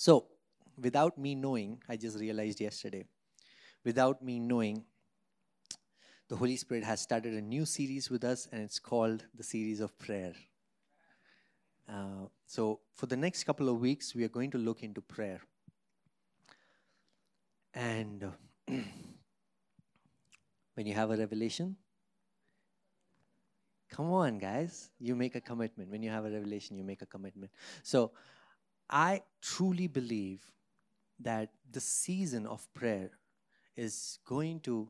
So, without me knowing, I just realized yesterday, without me knowing, the Holy Spirit has started a new series with us, and it's called the series of prayer. Uh, so, for the next couple of weeks, we are going to look into prayer. And when you have a revelation, come on, guys, you make a commitment. When you have a revelation, you make a commitment. So, I truly believe that the season of prayer is going to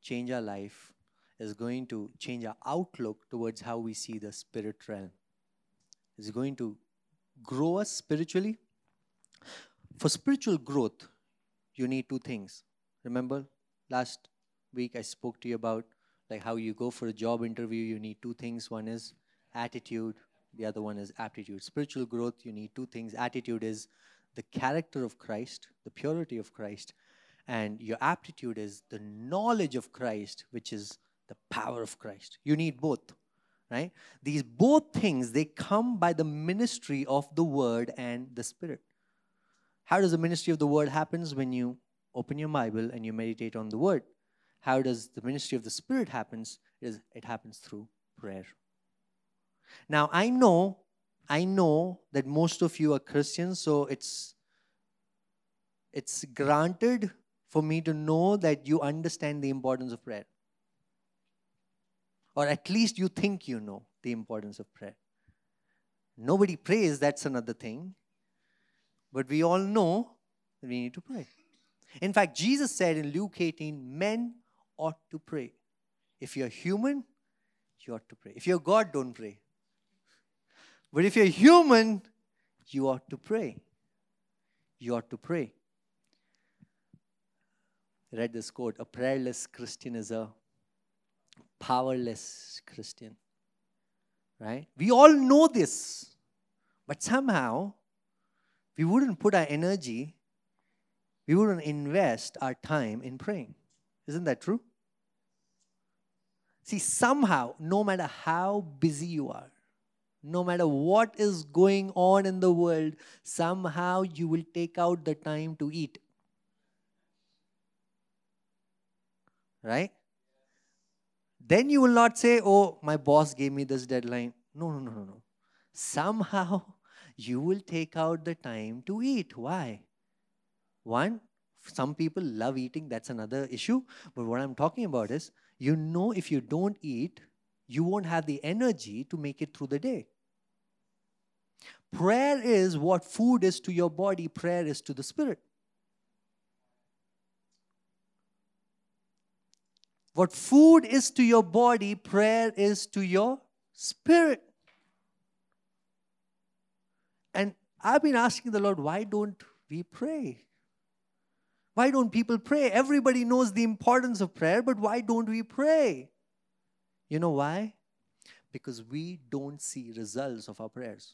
change our life, is going to change our outlook towards how we see the spirit realm. Is going to grow us spiritually. For spiritual growth, you need two things. Remember, last week I spoke to you about like how you go for a job interview, you need two things. One is attitude, the other one is aptitude. Spiritual growth, you need two things. Attitude is the character of Christ, the purity of Christ, and your aptitude is the knowledge of Christ, which is the power of Christ. You need both, right? These both things they come by the ministry of the word and the spirit. How does the ministry of the word happens when you open your Bible and you meditate on the word? How does the ministry of the spirit happens? Is it happens through prayer. Now I know I know that most of you are Christians, so it's it's granted for me to know that you understand the importance of prayer. Or at least you think you know the importance of prayer. Nobody prays, that's another thing. But we all know that we need to pray. In fact, Jesus said in Luke 18, men ought to pray. If you're human, you ought to pray. If you're God, don't pray. But if you're human, you ought to pray. You ought to pray. I read this quote A prayerless Christian is a powerless Christian. Right? We all know this. But somehow, we wouldn't put our energy, we wouldn't invest our time in praying. Isn't that true? See, somehow, no matter how busy you are, no matter what is going on in the world, somehow you will take out the time to eat. Right? Then you will not say, Oh, my boss gave me this deadline. No, no, no, no, no. Somehow you will take out the time to eat. Why? One, some people love eating, that's another issue. But what I'm talking about is, you know, if you don't eat, you won't have the energy to make it through the day. Prayer is what food is to your body, prayer is to the spirit. What food is to your body, prayer is to your spirit. And I've been asking the Lord, why don't we pray? Why don't people pray? Everybody knows the importance of prayer, but why don't we pray? You know why? Because we don't see results of our prayers.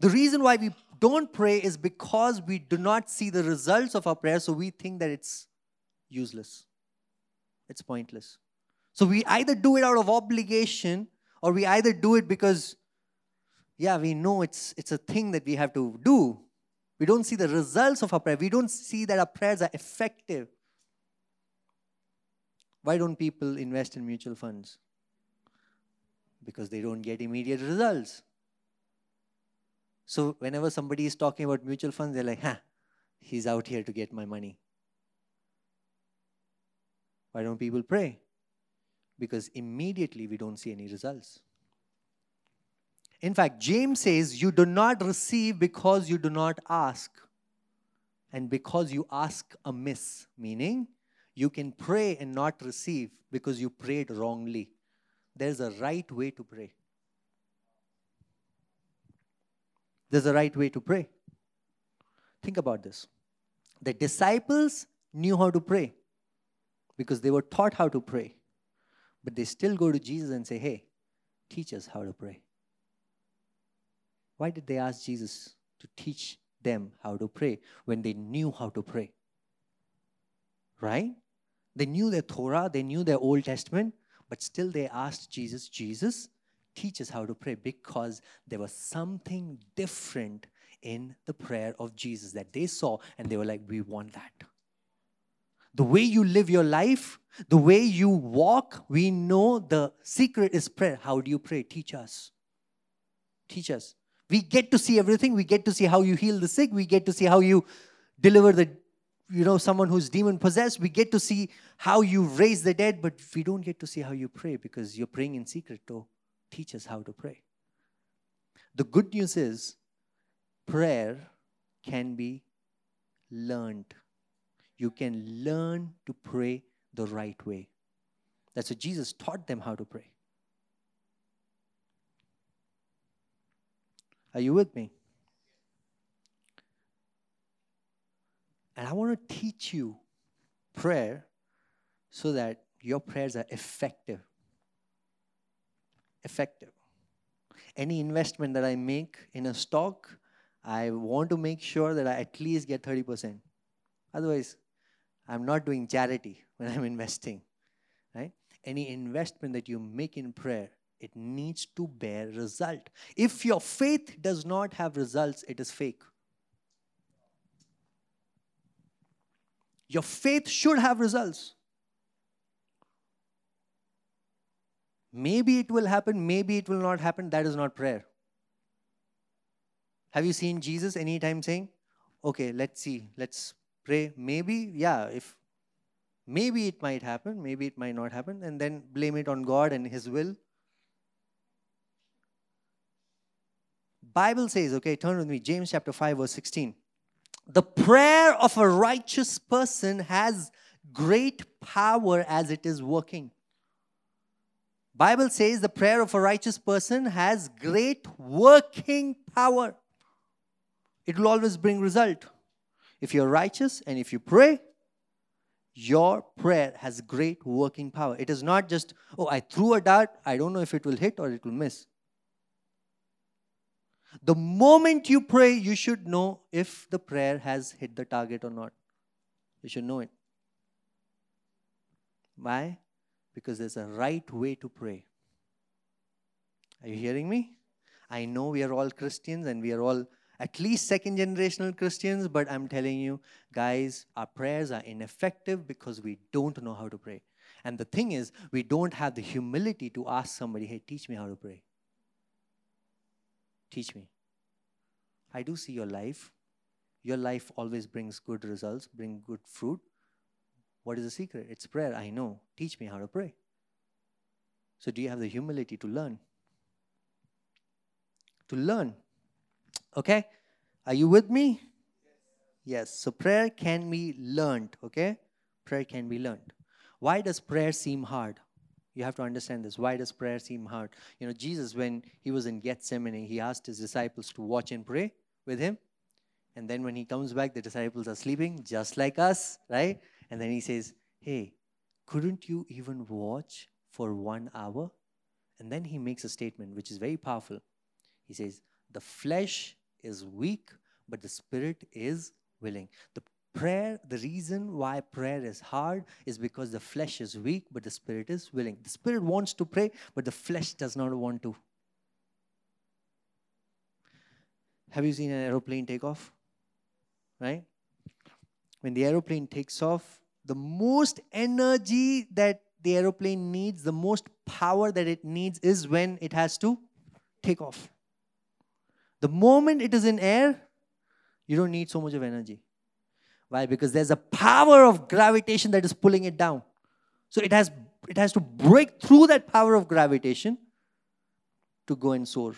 The reason why we don't pray is because we do not see the results of our prayer, so we think that it's useless, it's pointless. So we either do it out of obligation or we either do it because yeah, we know it's, it's a thing that we have to do. We don't see the results of our prayer. We don't see that our prayers are effective. Why don't people invest in mutual funds? Because they don't get immediate results. So whenever somebody is talking about mutual funds, they're like, huh, he's out here to get my money. Why don't people pray? Because immediately we don't see any results. In fact, James says, You do not receive because you do not ask, and because you ask amiss, meaning you can pray and not receive because you prayed wrongly. There's a right way to pray. There's a right way to pray. Think about this. The disciples knew how to pray because they were taught how to pray. But they still go to Jesus and say, Hey, teach us how to pray. Why did they ask Jesus to teach them how to pray when they knew how to pray? Right? They knew their Torah, they knew their Old Testament, but still they asked Jesus, Jesus, teach us how to pray because there was something different in the prayer of Jesus that they saw and they were like, we want that. The way you live your life, the way you walk, we know the secret is prayer. How do you pray? Teach us. Teach us. We get to see everything. We get to see how you heal the sick. We get to see how you deliver the you know someone who's demon possessed we get to see how you raise the dead but we don't get to see how you pray because you're praying in secret to teach us how to pray. The good news is prayer can be learned. You can learn to pray the right way. That's what jesus taught them how to pray. Are you with me And I want to teach you prayer so that your prayers are effective. Effective. Any investment that I make in a stock, I want to make sure that I at least get 30%. Otherwise, I'm not doing charity when I'm investing. Right? Any investment that you make in prayer, it needs to bear result. If your faith does not have results, it is fake. Your faith should have results. Maybe it will happen, maybe it will not happen. That is not prayer. Have you seen Jesus anytime saying, okay, let's see, let's pray? Maybe, yeah, if maybe it might happen, maybe it might not happen, and then blame it on God and His will. Bible says, okay, turn with me, James chapter 5, verse 16 the prayer of a righteous person has great power as it is working. Bible says the prayer of a righteous person has great working power. It will always bring result. If you're righteous and if you pray your prayer has great working power. It is not just oh i threw a dart. I don't know if it will hit or it will miss the moment you pray, you should know if the prayer has hit the target or not. You should know it. Why? Because there's a right way to pray. Are you hearing me? I know we are all Christians and we are all at least second generational Christians, but I'm telling you, guys, our prayers are ineffective because we don't know how to pray. And the thing is, we don't have the humility to ask somebody, hey, teach me how to pray. Teach me. I do see your life. Your life always brings good results, bring good fruit. What is the secret? It's prayer. I know. Teach me how to pray. So, do you have the humility to learn? To learn. Okay? Are you with me? Yes. So, prayer can be learned. Okay? Prayer can be learned. Why does prayer seem hard? You have to understand this. Why does prayer seem hard? You know, Jesus, when he was in Gethsemane, he asked his disciples to watch and pray with him. And then when he comes back, the disciples are sleeping just like us, right? And then he says, Hey, couldn't you even watch for one hour? And then he makes a statement which is very powerful. He says, The flesh is weak, but the spirit is willing. The prayer, the reason why prayer is hard is because the flesh is weak, but the spirit is willing. The spirit wants to pray, but the flesh does not want to. Have you seen an aeroplane take off? Right? When the aeroplane takes off, the most energy that the aeroplane needs, the most power that it needs is when it has to take off. The moment it is in air, you don't need so much of energy. Why? Because there's a power of gravitation that is pulling it down. So it has it has to break through that power of gravitation to go and soar.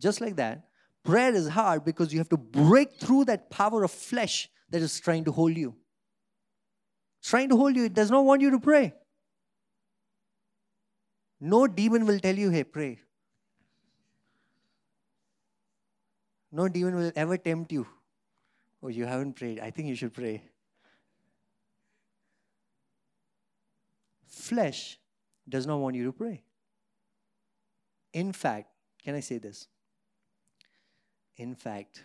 Just like that, prayer is hard because you have to break through that power of flesh that is trying to hold you. trying to hold you, it does not want you to pray. No demon will tell you, hey, pray. No demon will ever tempt you. Oh, you haven't prayed. I think you should pray. Flesh does not want you to pray. In fact, can I say this? In fact,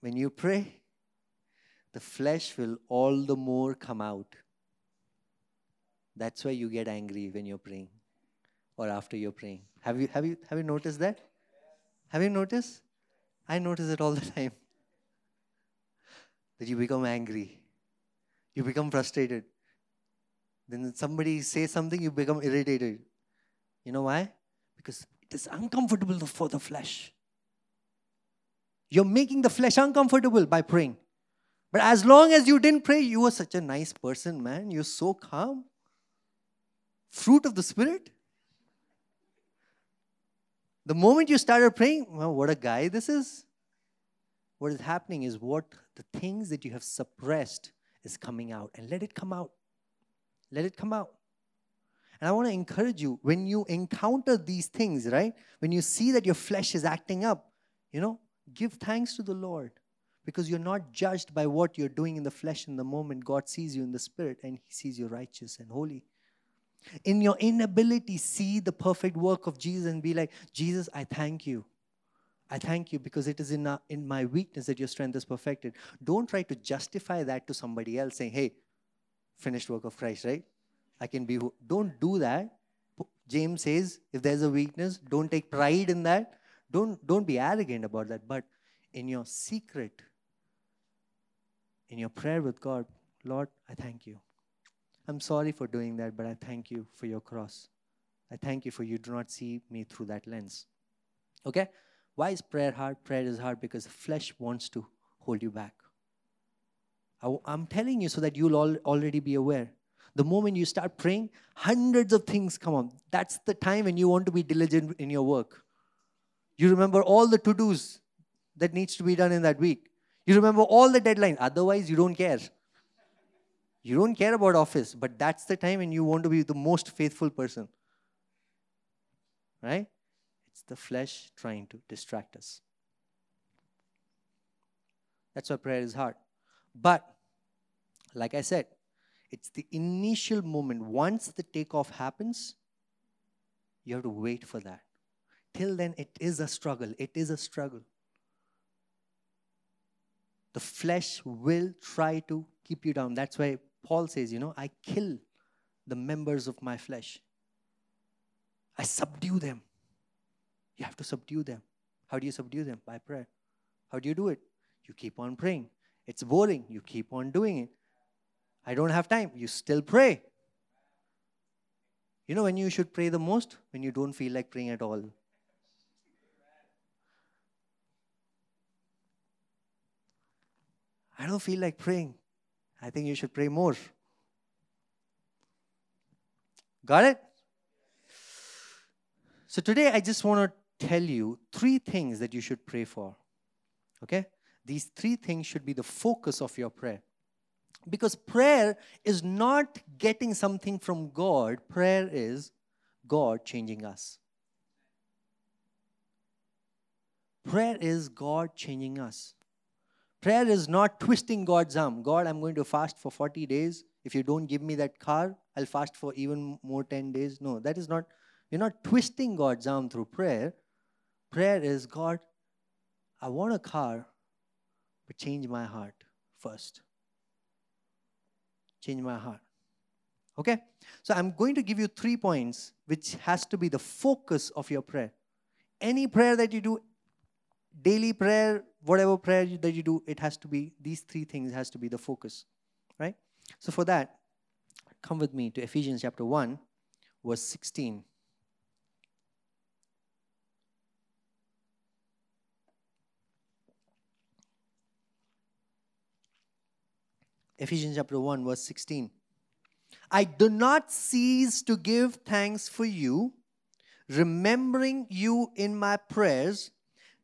when you pray, the flesh will all the more come out. That's why you get angry when you're praying. or after you're praying. Have you have you have you noticed that? Have you noticed? I notice it all the time. That you become angry. You become frustrated. Then somebody says something, you become irritated. You know why? Because it is uncomfortable for the flesh. You're making the flesh uncomfortable by praying. But as long as you didn't pray, you were such a nice person, man. You're so calm. Fruit of the Spirit. The moment you started praying, well, what a guy this is. What is happening is what the things that you have suppressed is coming out. And let it come out. Let it come out. And I want to encourage you when you encounter these things, right? When you see that your flesh is acting up, you know, give thanks to the Lord because you're not judged by what you're doing in the flesh in the moment. God sees you in the spirit and He sees you righteous and holy. In your inability, see the perfect work of Jesus and be like, Jesus, I thank you. I thank you because it is in, a, in my weakness that your strength is perfected. Don't try to justify that to somebody else saying, hey, finished work of Christ, right? I can be. who. Don't do that. James says, if there's a weakness, don't take pride in that. Don't, don't be arrogant about that. But in your secret, in your prayer with God, Lord, I thank you. I'm sorry for doing that, but I thank you for your cross. I thank you for you do not see me through that lens. Okay? Why is prayer hard? Prayer is hard because the flesh wants to hold you back. I'm telling you so that you'll all, already be aware. The moment you start praying, hundreds of things come up. That's the time when you want to be diligent in your work. You remember all the to dos that needs to be done in that week. You remember all the deadlines. Otherwise, you don't care. You don't care about office, but that's the time when you want to be the most faithful person. Right? It's the flesh trying to distract us. That's why prayer is hard. But, like I said, it's the initial moment. Once the takeoff happens, you have to wait for that. Till then, it is a struggle. It is a struggle. The flesh will try to keep you down. That's why Paul says, you know, I kill the members of my flesh. I subdue them. You have to subdue them. How do you subdue them? By prayer. How do you do it? You keep on praying. It's boring. You keep on doing it. I don't have time. You still pray. You know when you should pray the most? When you don't feel like praying at all. I don't feel like praying. I think you should pray more. Got it? So today I just want to tell you three things that you should pray for. Okay? These three things should be the focus of your prayer. Because prayer is not getting something from God, prayer is God changing us. Prayer is God changing us. Prayer is not twisting God's arm. God, I'm going to fast for 40 days. If you don't give me that car, I'll fast for even more 10 days. No, that is not, you're not twisting God's arm through prayer. Prayer is God, I want a car, but change my heart first change my heart. Okay? So I'm going to give you three points which has to be the focus of your prayer. Any prayer that you do, daily prayer, whatever prayer that you do, it has to be, these three things has to be the focus. Right? So for that, come with me to Ephesians chapter 1, verse 16. Ephesians chapter 1, verse 16. I do not cease to give thanks for you, remembering you in my prayers,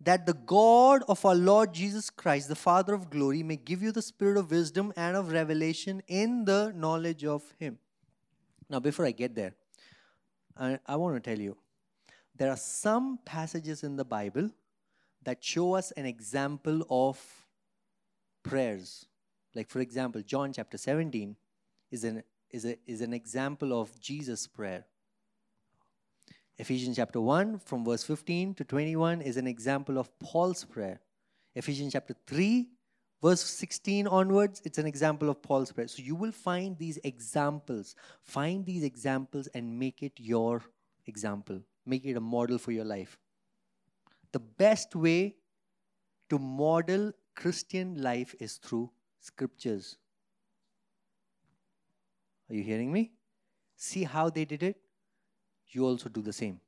that the God of our Lord Jesus Christ, the Father of glory, may give you the spirit of wisdom and of revelation in the knowledge of Him. Now, before I get there, I, I want to tell you there are some passages in the Bible that show us an example of prayers like, for example, John chapter 17 is an, is, a, is an example of Jesus' prayer. Ephesians chapter 1, from verse 15 to 21, is an example of Paul's prayer. Ephesians chapter 3, verse 16 onwards, it's an example of Paul's prayer. So you will find these examples. Find these examples and make it your example. Make it a model for your life. The best way to model Christian life is through scriptures. Are you hearing me? See how they did it? You also do the same.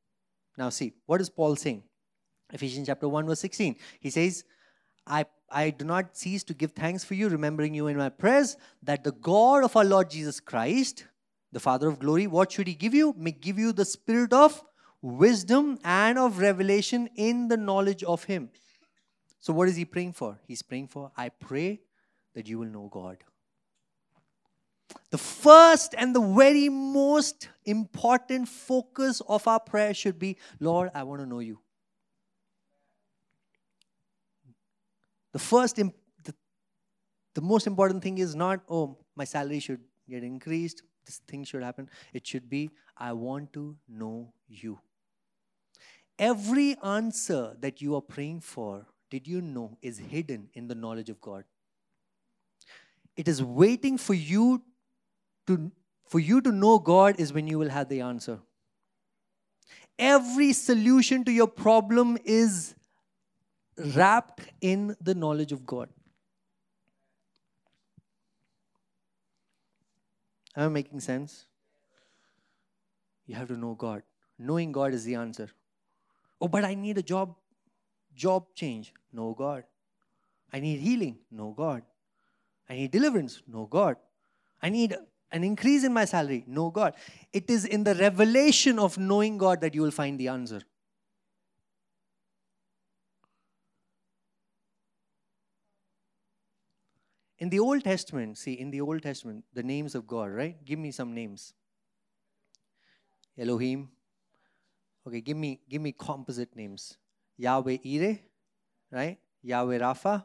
Now, see, what is Paul saying? Ephesians chapter 1, verse 16. He says, I, I do not cease to give thanks for you, remembering you in my prayers, that the God of our Lord Jesus Christ, the Father of glory, what should he give you? May give you the spirit of wisdom and of revelation in the knowledge of him. So, what is he praying for? He's praying for, I pray that you will know God. The first and the very most important focus of our prayer should be Lord, I want to know you. The first, the, the most important thing is not, oh, my salary should get increased, this thing should happen. It should be, I want to know you. Every answer that you are praying for, did you know, is hidden in the knowledge of God. It is waiting for you to for you to know God is when you will have the answer. Every solution to your problem is wrapped in the knowledge of God. Am I making sense? You have to know God. Knowing God is the answer. Oh, but I need a job, job change. Know God. I need healing. Know God. I need deliverance. Know God. I need an increase in my salary. Know, God. It is in the revelation of knowing God that you will find the answer. In the Old Testament, see, in the Old Testament, the names of God, right? Give me some names. Elohim. Okay, give me give me composite names. Yahweh Ire, right? Yahweh Rapha.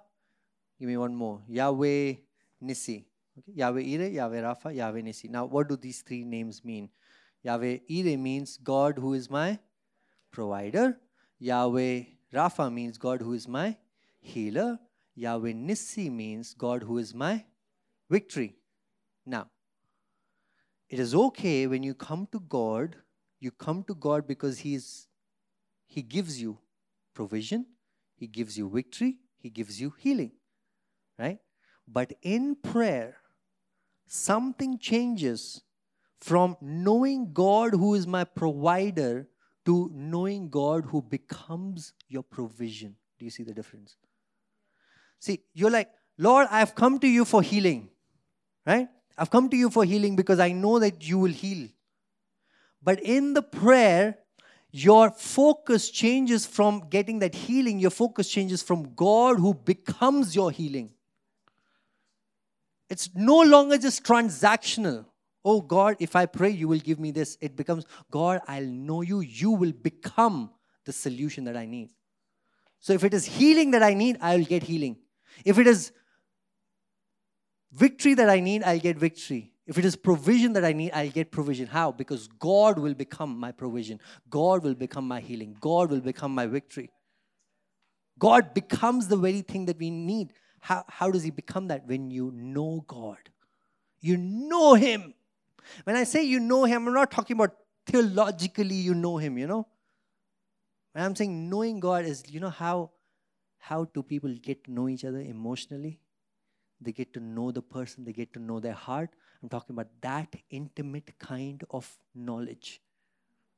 Give me one more. Yahweh Nissi. Okay? Yahweh Ire, Yahweh Rapha, Yahweh Nissi. Now, what do these three names mean? Yahweh Ire means God who is my provider. Yahweh Rapha means God who is my healer. Yahweh Nissi means God who is my victory. Now, it is okay when you come to God, you come to God because He's He gives you provision, He gives you victory, He gives you healing. Right? But in prayer, something changes from knowing God who is my provider to knowing God who becomes your provision. Do you see the difference? See, you're like, Lord, I've come to you for healing, right? I've come to you for healing because I know that you will heal. But in the prayer, your focus changes from getting that healing, your focus changes from God who becomes your healing. It's no longer just transactional. Oh God, if I pray, you will give me this. It becomes, God, I'll know you. You will become the solution that I need. So if it is healing that I need, I will get healing. If it is victory that I need, I'll get victory. If it is provision that I need, I'll get provision. How? Because God will become my provision. God will become my healing. God will become my victory. God becomes the very thing that we need. How, how does He become that? When you know God. You know Him. When I say you know Him, I'm not talking about theologically you know Him, you know. When I'm saying knowing God is, you know, how how do people get to know each other emotionally? They get to know the person, they get to know their heart. I'm talking about that intimate kind of knowledge.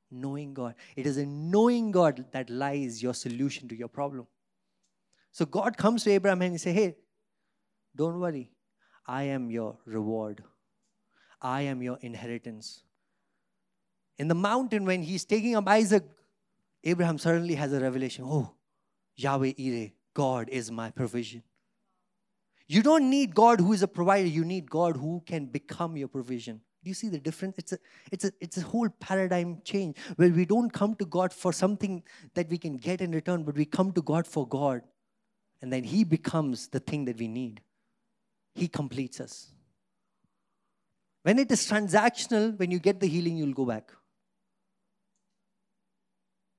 Knowing God. It is in knowing God that lies your solution to your problem. So God comes to Abraham and he says, Hey, don't worry. I am your reward. I am your inheritance. In the mountain, when he's taking up Isaac, Abraham suddenly has a revelation. Oh, Yahweh Ire, God is my provision. You don't need God who is a provider, you need God who can become your provision. Do you see the difference? It's a, it's a, it's a whole paradigm change where we don't come to God for something that we can get in return, but we come to God for God. And then He becomes the thing that we need. He completes us. When it is transactional, when you get the healing, you'll go back.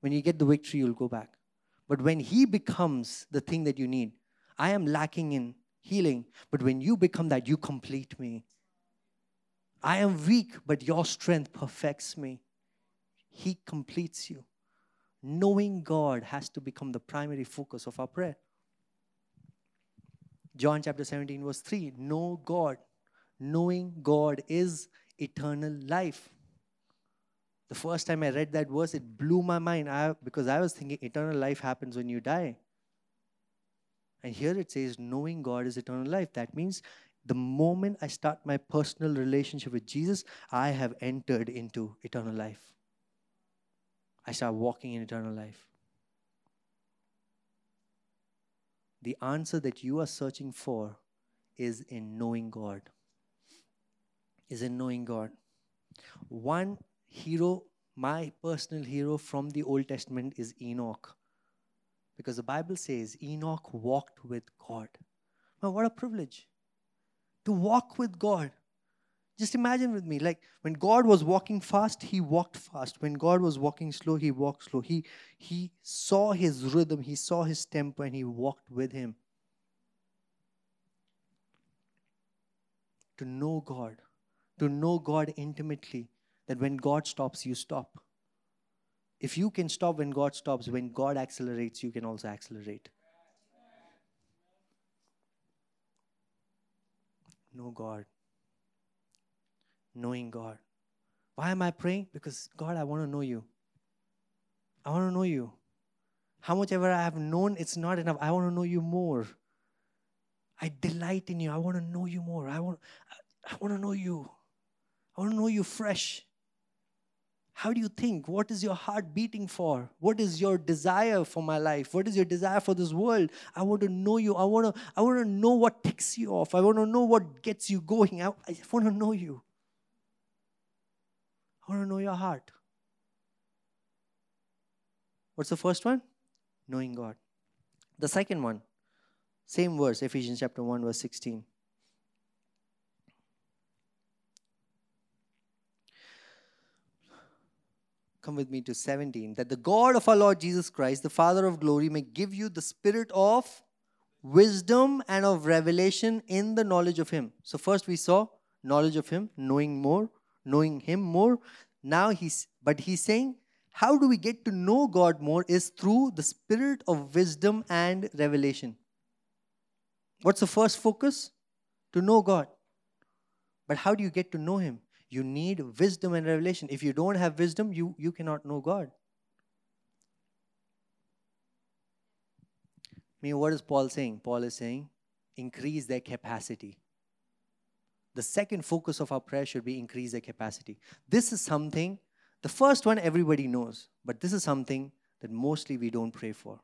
When you get the victory, you'll go back. But when He becomes the thing that you need, I am lacking in healing, but when you become that, you complete me. I am weak, but your strength perfects me. He completes you. Knowing God has to become the primary focus of our prayer. John chapter 17, verse 3 Know God. Knowing God is eternal life. The first time I read that verse, it blew my mind I, because I was thinking eternal life happens when you die. And here it says, knowing God is eternal life. That means the moment I start my personal relationship with Jesus, I have entered into eternal life. I start walking in eternal life. The answer that you are searching for is in knowing God. Is in knowing God. One hero, my personal hero from the Old Testament is Enoch. Because the Bible says Enoch walked with God. Now, what a privilege to walk with God. Just imagine with me, like when God was walking fast, he walked fast. When God was walking slow, he walked slow. He, he saw his rhythm, he saw his tempo, and he walked with him. To know God, to know God intimately, that when God stops, you stop. If you can stop when God stops, when God accelerates, you can also accelerate. Know God. Knowing God. Why am I praying? Because God, I want to know you. I want to know you. How much ever I have known, it's not enough. I want to know you more. I delight in you. I want to know you more. I want, I want to know you. I want to know you fresh. How do you think? What is your heart beating for? What is your desire for my life? What is your desire for this world? I want to know you. I want to, I want to know what ticks you off. I want to know what gets you going. I, I want to know you. I want to know your heart. What's the first one? Knowing God. The second one, same verse, Ephesians chapter 1, verse 16. come with me to 17 that the God of our Lord Jesus Christ, the Father of glory, may give you the spirit of wisdom and of revelation in the knowledge of Him. So, first we saw knowledge of Him, knowing more, knowing Him more. Now he's, but he's saying, how do we get to know God more is through the spirit of wisdom and revelation. What's the first focus? To know God. But how do you get to know Him? You need wisdom and revelation. If you don't have wisdom, you, you cannot know God. I mean, what is Paul saying? Paul is saying, increase their capacity. The second focus of our prayer should be increase their capacity. This is something, the first one everybody knows, but this is something that mostly we don't pray for.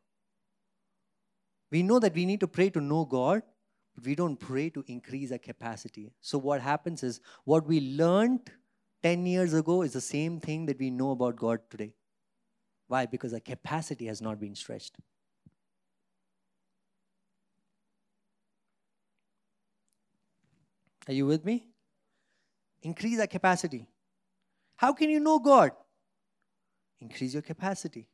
We know that we need to pray to know God, but we don't pray to increase our capacity. So, what happens is what we learned 10 years ago is the same thing that we know about God today. Why? Because our capacity has not been stretched. Are you with me? Increase our capacity. How can you know God? Increase your capacity.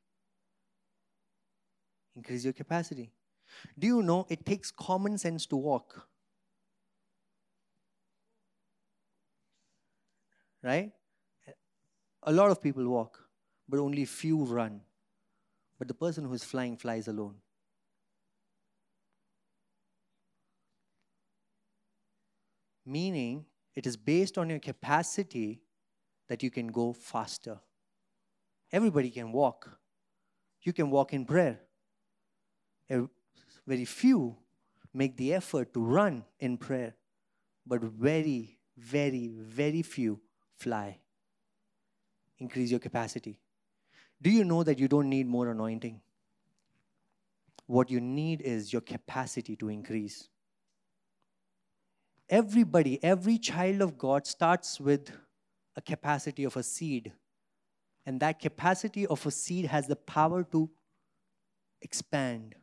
Increase your capacity. Do you know it takes common sense to walk? Right? A lot of people walk, but only few run. But the person who is flying flies alone. Meaning, it is based on your capacity that you can go faster. Everybody can walk. You can walk in prayer very few make the effort to run in prayer, but very, very, very few fly. Increase your capacity. Do you know that you don't need more anointing? What you need is your capacity to increase. Everybody, every child of God starts with a capacity of a seed. And that capacity of a seed has the power to expand.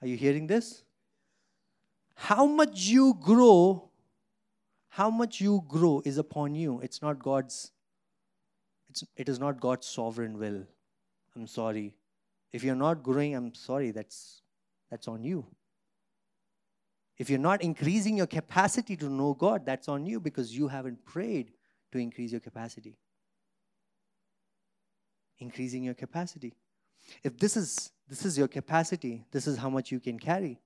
Are you hearing this? How much you grow, how much you grow is upon you. It's not God's, it's, it is not God's sovereign will. I'm sorry. If you're not growing, I'm sorry, that's, that's on you. If you're not increasing your capacity to know God, that's on you because you haven't prayed to increase your capacity. increasing your capacity. If this is this is your capacity, this is how much you can carry.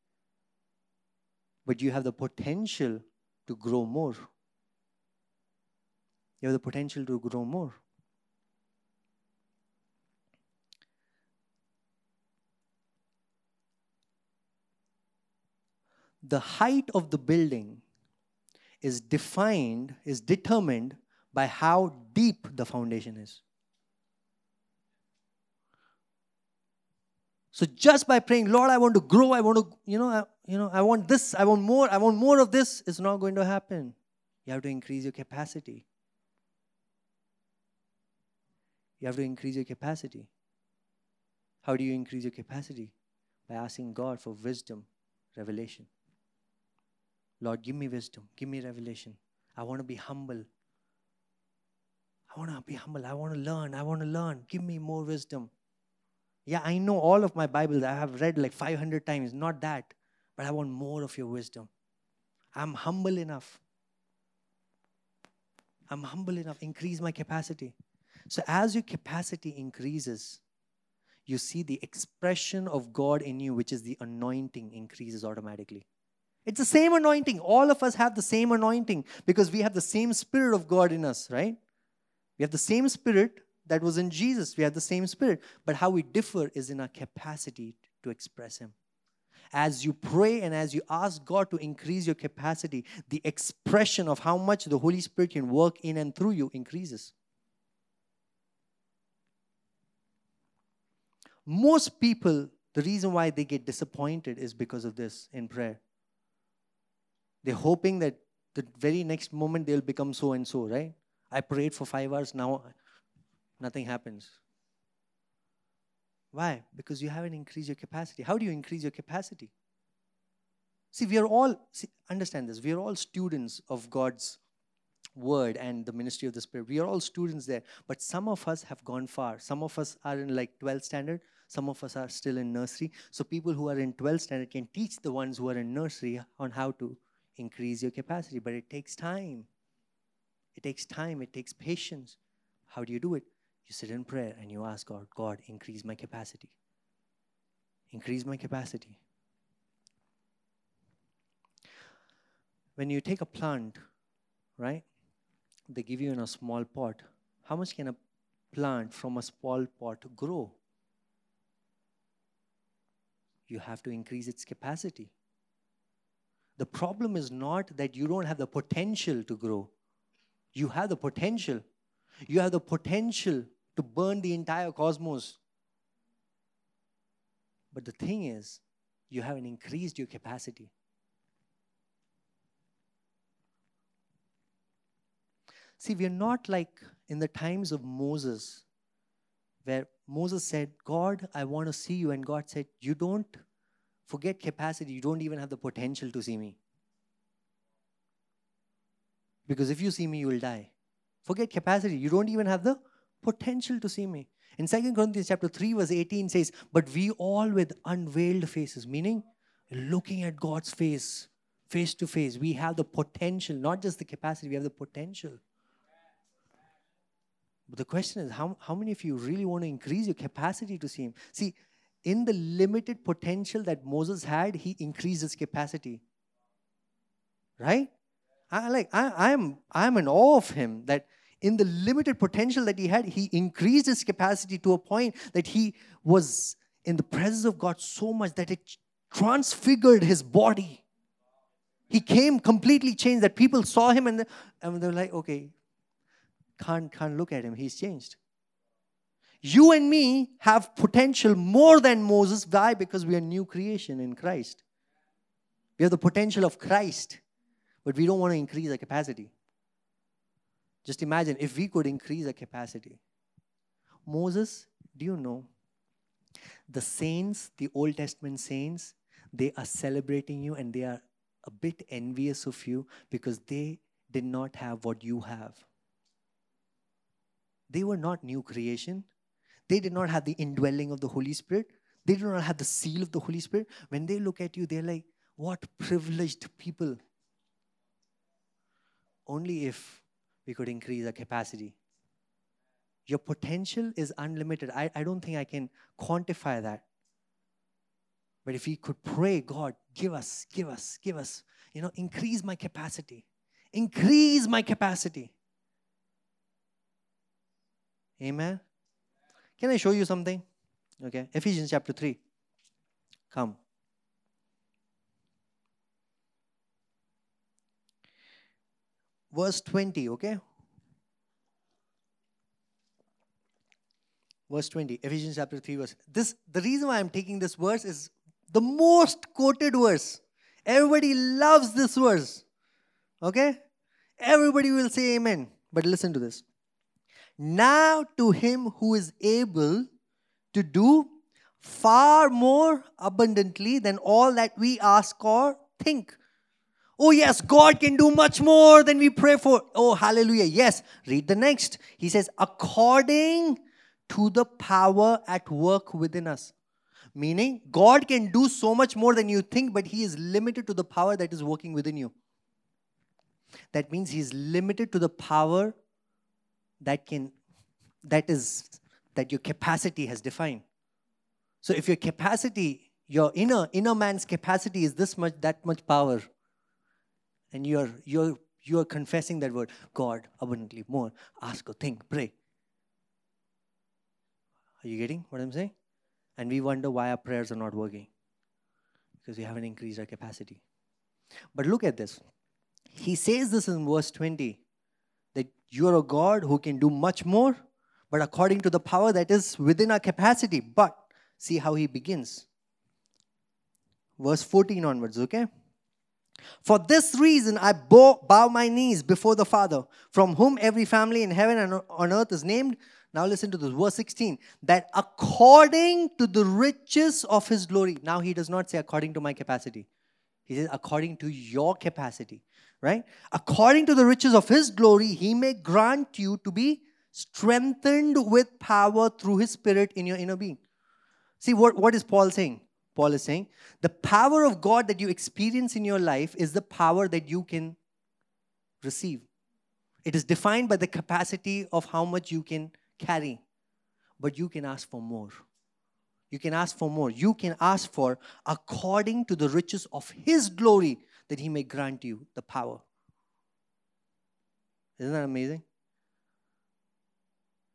But you have the potential to grow more. You have the potential to grow more. The height of the building is defined, is determined by how deep the foundation is. So just by praying, Lord, I want to grow, I want to, you know, I, you know, I want this, I want more, I want more of this, it's not going to happen. You have to increase your capacity. You have to increase your capacity. How do you increase your capacity? By asking God for wisdom, revelation. Lord, give me wisdom, give me revelation. I want to be humble. I want to be humble. I want to learn. I want to learn. Give me more wisdom. Yeah, I know all of my Bibles. I have read like 500 times. Not that. But I want more of your wisdom. I'm humble enough. I'm humble enough. Increase my capacity. So, as your capacity increases, you see the expression of God in you, which is the anointing, increases automatically. It's the same anointing. All of us have the same anointing because we have the same Spirit of God in us, right? We have the same Spirit that was in Jesus. We have the same Spirit. But how we differ is in our capacity to express Him. As you pray and as you ask God to increase your capacity, the expression of how much the Holy Spirit can work in and through you increases. Most people, the reason why they get disappointed is because of this in prayer. They're hoping that the very next moment they'll become so and so, right? I prayed for five hours, now nothing happens. Why? Because you haven't increased your capacity. How do you increase your capacity? See, we are all, see, understand this, we are all students of God's word and the ministry of the Spirit. We are all students there, but some of us have gone far. Some of us are in like 12th standard, some of us are still in nursery. So people who are in 12th standard can teach the ones who are in nursery on how to increase your capacity, but it takes time. It takes time, it takes patience. How do you do it? You sit in prayer and you ask God, God, increase my capacity. Increase my capacity. When you take a plant, right, they give you in a small pot. How much can a plant from a small pot grow? You have to increase its capacity. The problem is not that you don't have the potential to grow. You have the potential. You have the potential to burn the entire cosmos. But the thing is, you haven't increased your capacity. See, we are not like in the times of Moses, where Moses said, God, I want to see you. And God said, You don't Forget capacity. You don't even have the potential to see me. Because if you see me, you will die. Forget capacity. You don't even have the potential to see me. In 2 Corinthians chapter 3, verse 18 says, But we all with unveiled faces, meaning looking at God's face, face to face. We have the potential, not just the capacity, we have the potential. But the question is, how, how many of you really want to increase your capacity to see Him? See, in the limited potential that Moses had, he increased his capacity. Right? I like I, I'm I'm in awe of him that in the limited potential that he had, he increased his capacity to a point that he was in the presence of God so much that it transfigured his body. He came completely changed that people saw him and, they, and they were like, okay, can't, can't look at him. He's changed. You and me have potential more than Moses. Why? Because we are new creation in Christ. We have the potential of Christ, but we don't want to increase our capacity. Just imagine if we could increase our capacity. Moses, do you know? The saints, the Old Testament saints, they are celebrating you and they are a bit envious of you because they did not have what you have. They were not new creation. They did not have the indwelling of the Holy Spirit. They do not have the seal of the Holy Spirit. When they look at you, they're like, what privileged people. Only if we could increase our capacity. Your potential is unlimited. I, I don't think I can quantify that. But if we could pray, God, give us, give us, give us, you know, increase my capacity. Increase my capacity. Amen. Can I show you something? Okay. Ephesians chapter 3. Come. Verse 20, okay? Verse 20, Ephesians chapter 3, verse. This the reason why I'm taking this verse is the most quoted verse. Everybody loves this verse. Okay? Everybody will say amen. But listen to this. Now to him who is able to do far more abundantly than all that we ask or think. Oh, yes, God can do much more than we pray for. Oh, hallelujah. Yes. Read the next. He says, according to the power at work within us. Meaning, God can do so much more than you think, but He is limited to the power that is working within you. That means He is limited to the power that can, that is, that your capacity has defined. So if your capacity, your inner inner man's capacity is this much, that much power, and you're you're you're confessing that word, God, abundantly more, ask or think, pray. Are you getting what I'm saying? And we wonder why our prayers are not working. Because we haven't increased our capacity. But look at this. He says this in verse 20 that you are a God who can do much more, but according to the power that is within our capacity. But see how he begins. Verse 14 onwards, okay? For this reason, I bow, bow my knees before the Father, from whom every family in heaven and on earth is named now listen to this, verse 16. That according to the riches of his glory. Now he does not say according to my capacity. He says according to your capacity, right? According to the riches of his glory, he may grant you to be strengthened with power through his spirit in your inner being. See, what, what is Paul saying? Paul is saying the power of God that you experience in your life is the power that you can receive. It is defined by the capacity of how much you can carry. But you can ask for more. You can ask for more. You can ask for according to the riches of His glory that He may grant you the power. Isn't that amazing?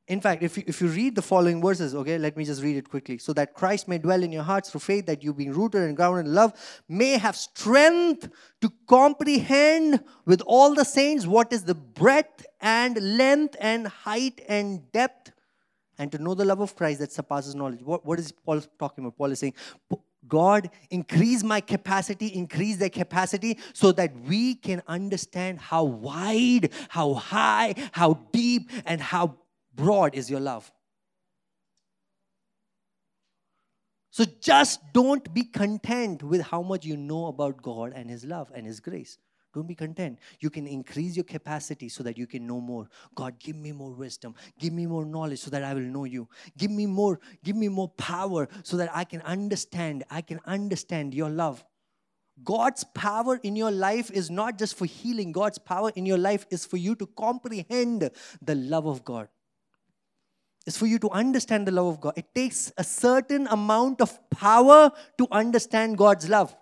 In fact, if you, if you read the following verses, okay, let me just read it quickly. So that Christ may dwell in your hearts through faith, that you, being rooted and grounded in love, may have strength to comprehend with all the saints what is the breadth and length and height and depth, and to know the love of Christ that surpasses knowledge. What, what is Paul talking about? Paul is saying, God, increase my capacity, increase their capacity so that we can understand how wide, how high, how deep, and how broad is your love. So just don't be content with how much you know about God and His love and His grace. Don't be content. You can increase your capacity so that you can know more. God, give me more wisdom. Give me more knowledge so that I will know you. Give me more, give me more power so that I can understand. I can understand your love. God's power in your life is not just for healing. God's power in your life is for you to comprehend the love of God It's for you to understand the love of God. It takes a certain amount of power to understand God's love.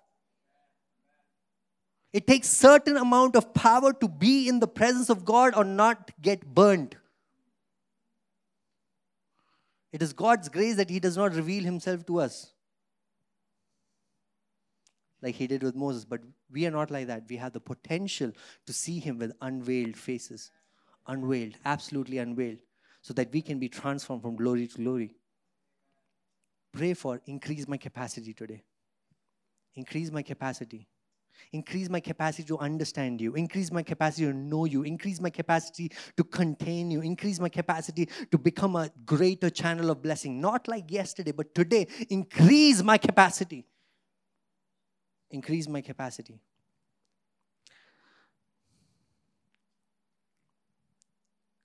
It takes certain amount of power to be in the presence of God or not get burned. It is God's grace that He does not reveal Himself to us like He did with Moses. But we are not like that. We have the potential to see Him with unveiled faces. Unveiled, absolutely unveiled so that we can be transformed from glory to glory. Pray for increase my capacity today. Increase my capacity. Increase my capacity to understand you. Increase my capacity to know you. Increase my capacity to contain you. Increase my capacity to become a greater channel of blessing. Not like yesterday, but today. Increase my capacity. Increase my capacity.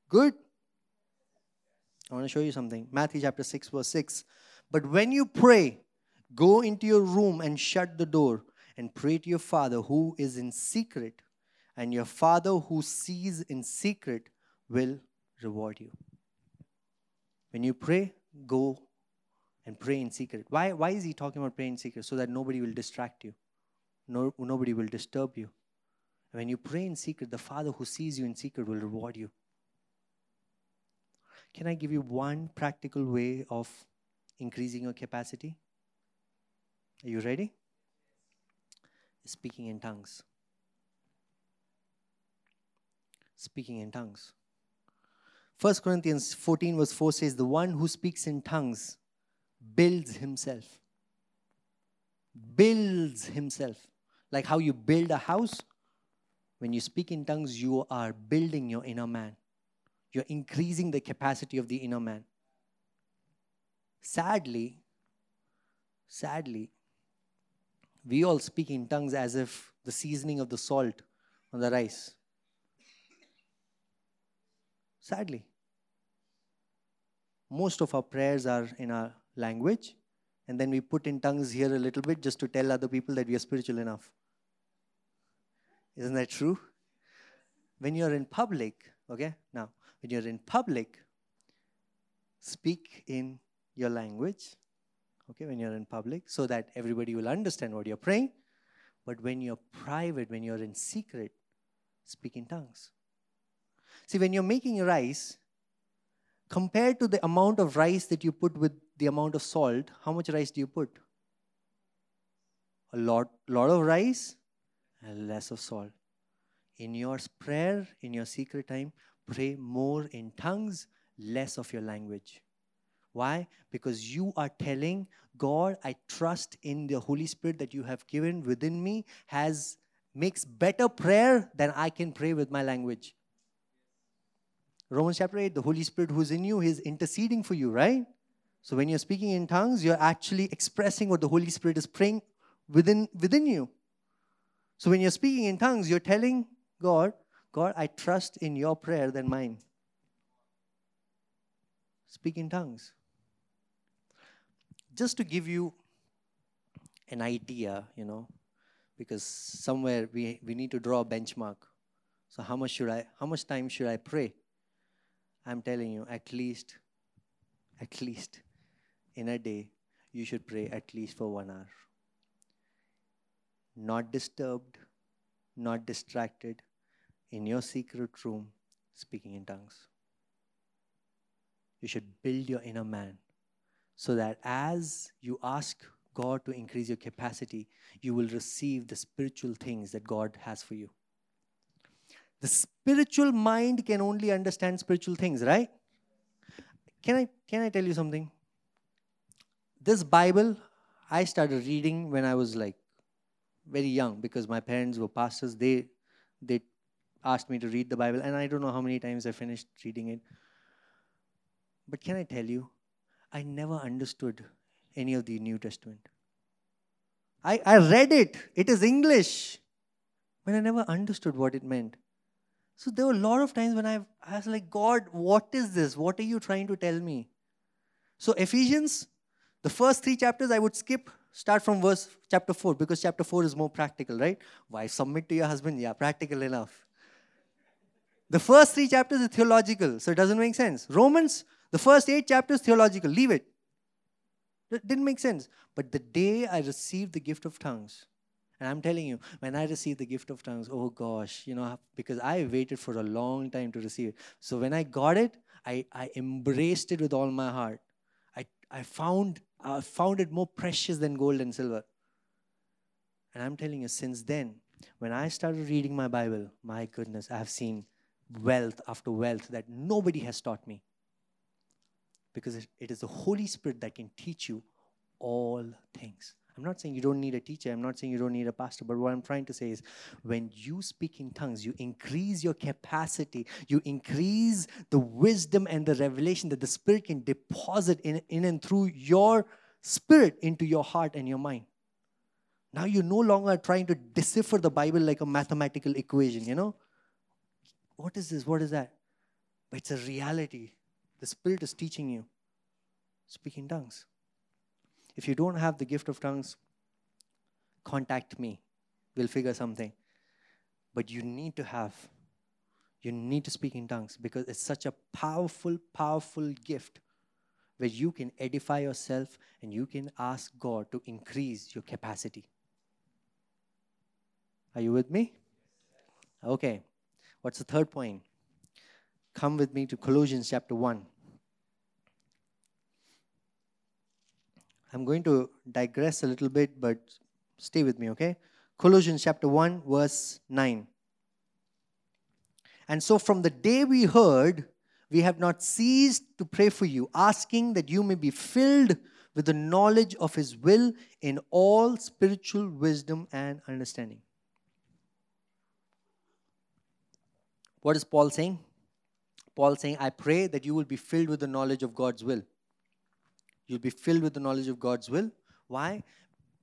Good. I want to show you something. Matthew chapter 6, verse 6. But when you pray, go into your room and shut the door and pray to your Father who is in secret, and your Father who sees in secret will reward you. When you pray, go and pray in secret. Why, why is he talking about praying in secret? So that nobody will distract you, no, nobody will disturb you. When you pray in secret, the Father who sees you in secret will reward you. Can I give you one practical way of increasing your capacity? Are you ready? Speaking in tongues. Speaking in tongues. 1 Corinthians 14, verse 4 says, The one who speaks in tongues builds himself. Builds himself. Like how you build a house, when you speak in tongues, you are building your inner man. You're increasing the capacity of the inner man. Sadly, sadly, we all speak in tongues as if the seasoning of the salt on the rice. Sadly, most of our prayers are in our language, and then we put in tongues here a little bit just to tell other people that we are spiritual enough. Isn't that true? When you're in public, okay, now, when you're in public, speak in your language, okay, when you're in public, so that everybody will understand what you're praying. But when you're private, when you're in secret, speak in tongues. See, when you're making rice, compared to the amount of rice that you put with the amount of salt, how much rice do you put? A lot, lot of rice and less of salt. In your prayer, in your secret time, pray more in tongues, less of your language. Why? Because you are telling God, I trust in the Holy Spirit that you have given within me has makes better prayer than I can pray with my language. Romans chapter 8, the Holy Spirit who's in you is interceding for you, right? So when you're speaking in tongues, you're actually expressing what the Holy Spirit is praying within, within you. So when you're speaking in tongues, you're telling God, God, I trust in your prayer than mine. Speak in tongues. Just to give you an idea, you know, because somewhere we, we need to draw a benchmark. So how much should I how much time should I pray? I'm telling you, at least, at least in a day, you should pray at least for one hour. Not disturbed, not distracted, in your secret room, speaking in tongues. You should build your inner man so that as you ask God to increase your capacity, you will receive the spiritual things that God has for you. The spiritual mind can only understand spiritual things, right? Can I, can I tell you something? This Bible, I started reading when I was like very young because my parents were pastors. They, they asked me to read the Bible, and I don't know how many times I finished reading it. But can I tell you, I never understood any of the New Testament. I, I read it, it is English, but I never understood what it meant. So there were a lot of times when I, I was like, God, what is this? What are you trying to tell me? So Ephesians, the first three chapters I would skip, start from verse chapter 4, because chapter 4 is more practical, right? Why submit to your husband? Yeah, practical enough. The first three chapters are theological, so it doesn't make sense. Romans, the first eight chapters, theological. Leave it. It didn't make sense. But the day I received the gift of tongues, and I'm telling you, when I received the gift of tongues, oh gosh, you know, because I waited for a long time to receive it. So when I got it, I, I embraced it with all my heart. I, I found I found it more precious than gold and silver. And I'm telling you, since then, when I started reading my Bible, my goodness, I have seen wealth after wealth that nobody has taught me. Because it, is the Holy Spirit that can teach you all things. I'm not saying you don't need a teacher. I'm not saying you don't need a pastor. But what I'm trying to say is when you speak in tongues, you increase your capacity. You increase the wisdom and the revelation that the Spirit can deposit in, in and through your spirit into your heart and your mind. Now you're no longer trying to decipher the Bible like a mathematical equation, you know? What is this? What is that? But it's a reality. The Spirit is teaching you. Speak in tongues. If you don't have the gift of tongues, contact me. We'll figure something. But you need to have, you need to speak in tongues because it's such a powerful, powerful gift. where you can edify yourself and you can ask God to increase your capacity. Are you with me? Okay. What's the third point? Come with me to Colossians chapter 1. I'm going to digress a little bit, but stay with me, okay? Colossians chapter 1, verse 9. And so from the day we heard, we have not ceased to pray for you, asking that you may be filled with the knowledge of His will in all spiritual wisdom and understanding. What is Paul saying? Paul saying, I pray that you will be filled with the knowledge of God's will. You'll be filled with the knowledge of God's will. Why?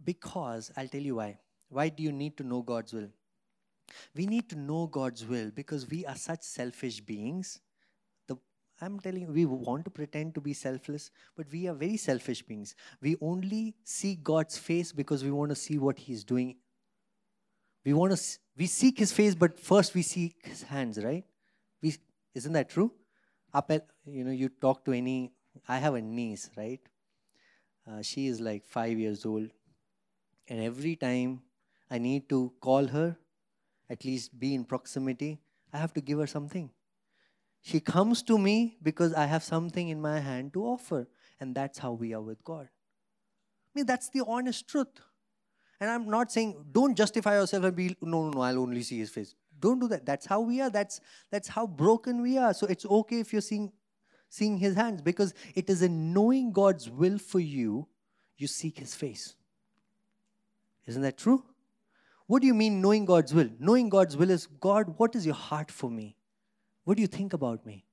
Because I'll tell you why. Why do you need to know God's will? We need to know God's will because we are such selfish beings. The, I'm telling you, we want to pretend to be selfless, but we are very selfish beings. We only see God's face because we want to see what He's doing. We want to we seek His face, but first we seek His hands, right? Isn't that true? Up at, you know, you talk to any. I have a niece, right? Uh, she is like five years old, and every time I need to call her at least be in proximity, I have to give her something. She comes to me because I have something in my hand to offer. And that's how we are with God. I mean, that's the honest truth. And I'm not saying don't justify yourself and be, no, no, no, I'll only see his face. Don't do that. That's how we are. That's that's how broken we are. So it's okay if you're seeing seeing his hands because it is in knowing God's will for you, you seek his face. Isn't that true? What do you mean knowing God's will? Knowing God's will is God, what is your heart for me? What do you think about me?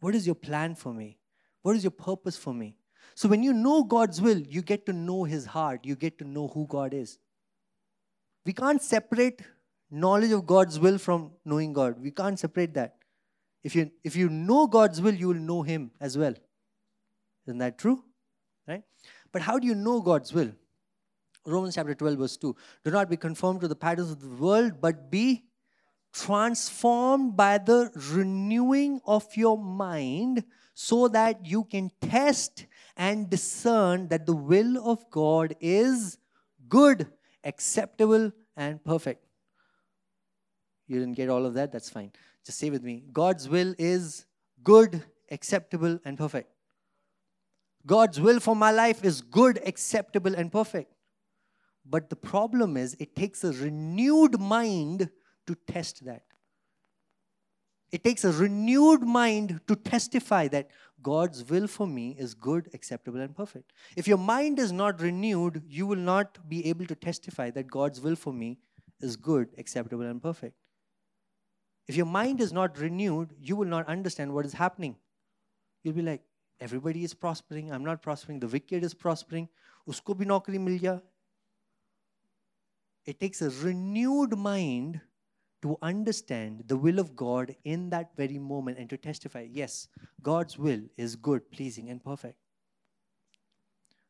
What is your plan for me? What is your purpose for me? So when you know God's will, you get to know his heart, you get to know who God is. We can't separate knowledge of God's will from knowing God. We can't separate that. If you if you know God's will, you will know him as well. Isn't that true? Right? But how do you know God's will? Romans chapter 12, verse 2. Do not be conformed to the patterns of the world, but be transformed by the renewing of your mind so that you can test and discern that the will of God is good, acceptable, and perfect. You didn't get all of that? That's fine. Just say with me God's will is good, acceptable, and perfect. God's will for my life is good, acceptable, and perfect. But the problem is, it takes a renewed mind to test that. It takes a renewed mind to testify that God's will for me is good, acceptable, and perfect. If your mind is not renewed, you will not be able to testify that God's will for me is good, acceptable, and perfect. If your mind is not renewed, you will not understand what is happening. You'll be like, everybody is prospering, I'm not prospering, the wicked is prospering, usko bhi naukri mil gaya, it takes a renewed mind to understand the will of God in that very moment and to testify, yes, God's will is good, pleasing, and perfect.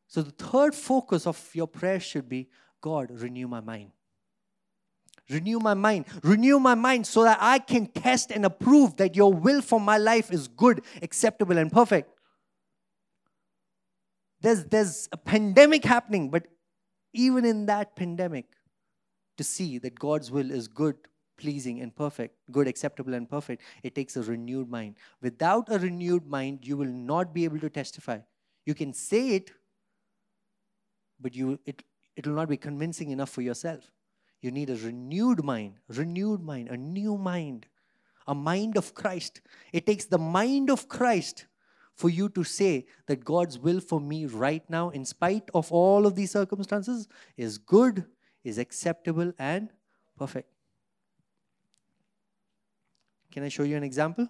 So the third focus of your prayer should be God, renew my mind. Renew my mind. Renew my mind so that I can test and approve that your will for my life is good, acceptable, and perfect. There's, there's a pandemic happening, but even in that pandemic, to see that God's will is good, pleasing, and perfect, good, acceptable, and perfect, it takes a renewed mind. Without a renewed mind, you will not be able to testify. You can say it, but you, it, it will not be convincing enough for yourself. You need a renewed mind, renewed mind, a new mind, a mind of Christ. It takes the mind of Christ for you to say that God's will for me right now, in spite of all of these circumstances, is good, is acceptable and perfect. Can I show you an example?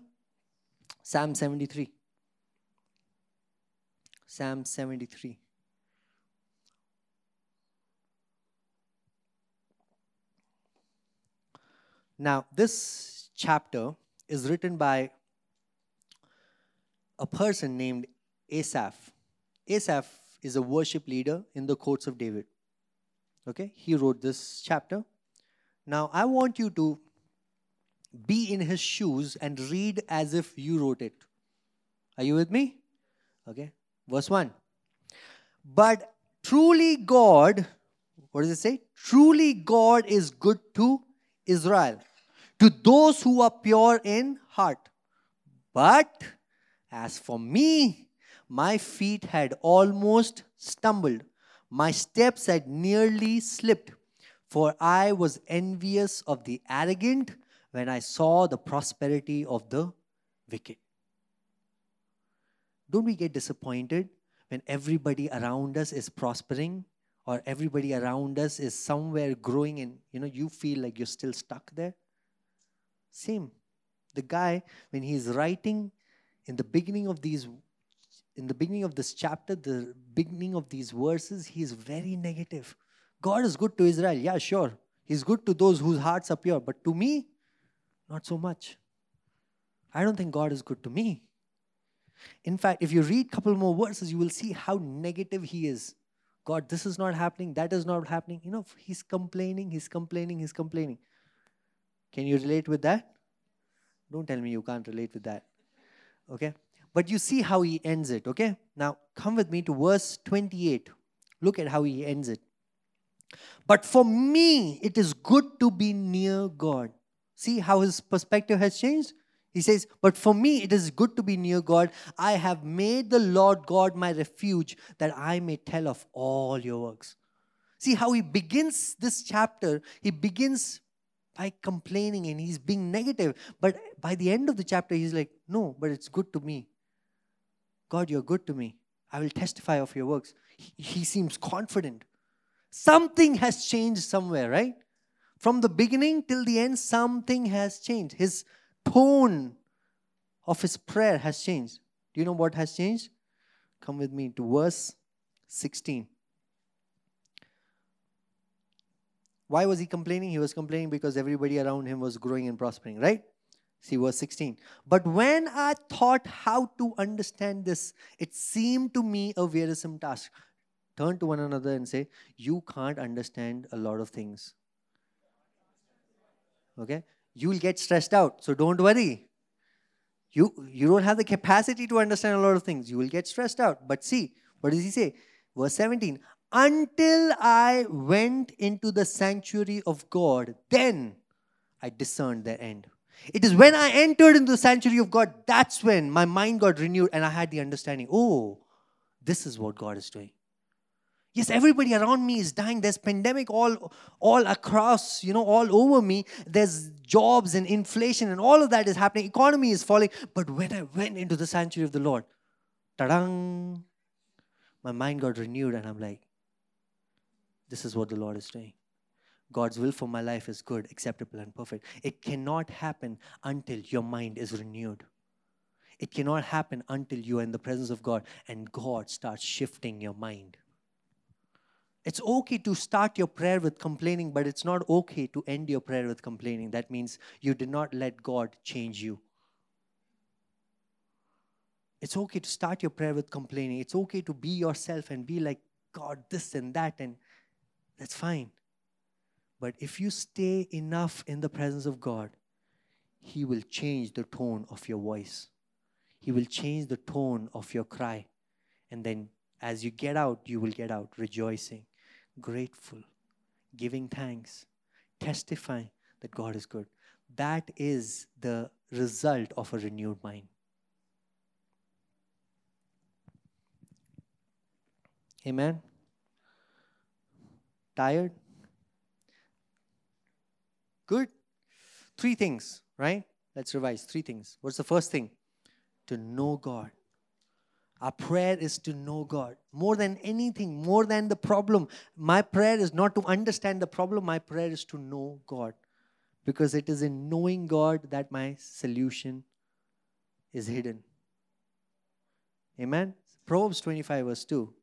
Psalm 73. Psalm 73. Now, this chapter is written by a person named Asaph. Asaph is a worship leader in the courts of David. Okay, he wrote this chapter. Now, I want you to be in his shoes and read as if you wrote it. Are you with me? Okay, Verse 1. But truly God, what does it say? Truly God is good to Israel, to those who are pure in heart. But as for me, my feet had almost stumbled, my steps had nearly slipped, for I was envious of the arrogant when I saw the prosperity of the wicked. Don't we get disappointed when everybody around us is prospering or everybody around us is somewhere growing and you know you feel like you're still stuck there? Same. The guy when he's writing in the beginning of these in the beginning of this chapter, the beginning of these verses, he is very negative. God is good to Israel. Yeah, sure. He's good to those whose hearts are pure. But to me, not so much. I don't think God is good to me. In fact, if you read a couple more verses, you will see how negative he is. God, this is not happening, that is not happening. You know, he's complaining, he's complaining, he's complaining. Can you relate with that? Don't tell me you can't relate with that. Okay? But you see how he ends it, okay? Now, come with me to verse 28. Look at how he ends it. But for me, it is good to be near God. See how his perspective has changed? He says, But for me, it is good to be near God. I have made the Lord God my refuge that I may tell of all your works. See how he begins this chapter. He begins by complaining and he's being negative. But by the end of the chapter, he's like, No, but it's good to me. God, you're good to me. I will testify of your works. He, he seems confident. Something has changed somewhere, right? From the beginning till the end, something has changed. His tone of his prayer has changed. Do you know what has changed? Come with me to verse 16. Why was he complaining? He was complaining because everybody around him was growing and prospering, right? See verse 16. But when I thought how to understand this, it seemed to me a wearisome task. Turn to one another and say, You can't understand a lot of things. Okay? You will get stressed out. So don't worry. You, you don't have the capacity to understand a lot of things. You will get stressed out. But see, what does he say? Verse 17 Until I went into the sanctuary of God, then I discerned the end. It is when I entered into the sanctuary of God, that's when my mind got renewed and I had the understanding oh, this is what God is doing. Yes, everybody around me is dying. There's pandemic all, all across, you know, all over me. There's jobs and inflation and all of that is happening. Economy is falling. But when I went into the sanctuary of the Lord, ta-dang, my mind got renewed and I'm like, this is what the Lord is doing. God's will for my life is good, acceptable, and perfect. It cannot happen until your mind is renewed. It cannot happen until you are in the presence of God and God starts shifting your mind. It's okay to start your prayer with complaining, but it's not okay to end your prayer with complaining. That means you did not let God change you. It's okay to start your prayer with complaining. It's okay to be yourself and be like, God, this and that, and that's fine. But if you stay enough in the presence of God, He will change the tone of your voice. He will change the tone of your cry. And then as you get out, you will get out rejoicing grateful, giving thanks, testifying that God is good. That is the result of a renewed mind. Amen. Tired? Good. Three things, right? Let's revise. Three things. What's the first thing? To know God. Our prayer is to know God more than anything, more than the problem. My prayer is not to understand the problem, my prayer is to know God. Because it is in knowing God that my solution is hidden. Amen? Proverbs 25, verse 2.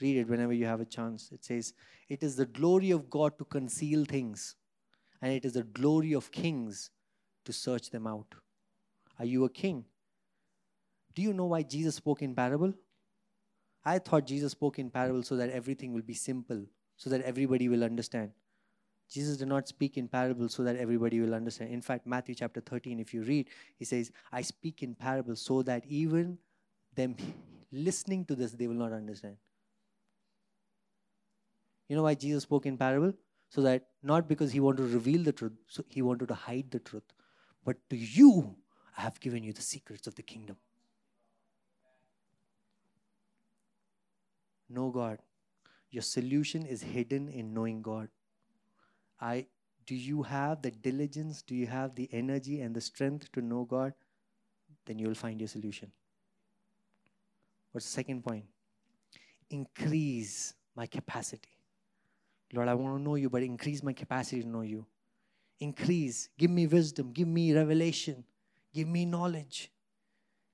Read it whenever you have a chance. It says, It is the glory of God to conceal things, and it is the glory of kings to search them out. Are you a king? Do you know why Jesus spoke in parable? I thought Jesus spoke in parable so that everything will be simple, so that everybody will understand. Jesus did not speak in parable so that everybody will understand. In fact, Matthew chapter 13, if you read, he says, I speak in parables so that even them listening to this, they will not understand. You know why Jesus spoke in parable? So that not because he wanted to reveal the truth, so he wanted to hide the truth, but to you, I have given you the secrets of the kingdom. Know God. Your solution is hidden in knowing God. I do you have the diligence? Do you have the energy and the strength to know God? Then you will find your solution. What's the second point? Increase my capacity. Lord, I want to know you, but increase my capacity to know you. Increase. Give me wisdom. Give me revelation. Give me knowledge.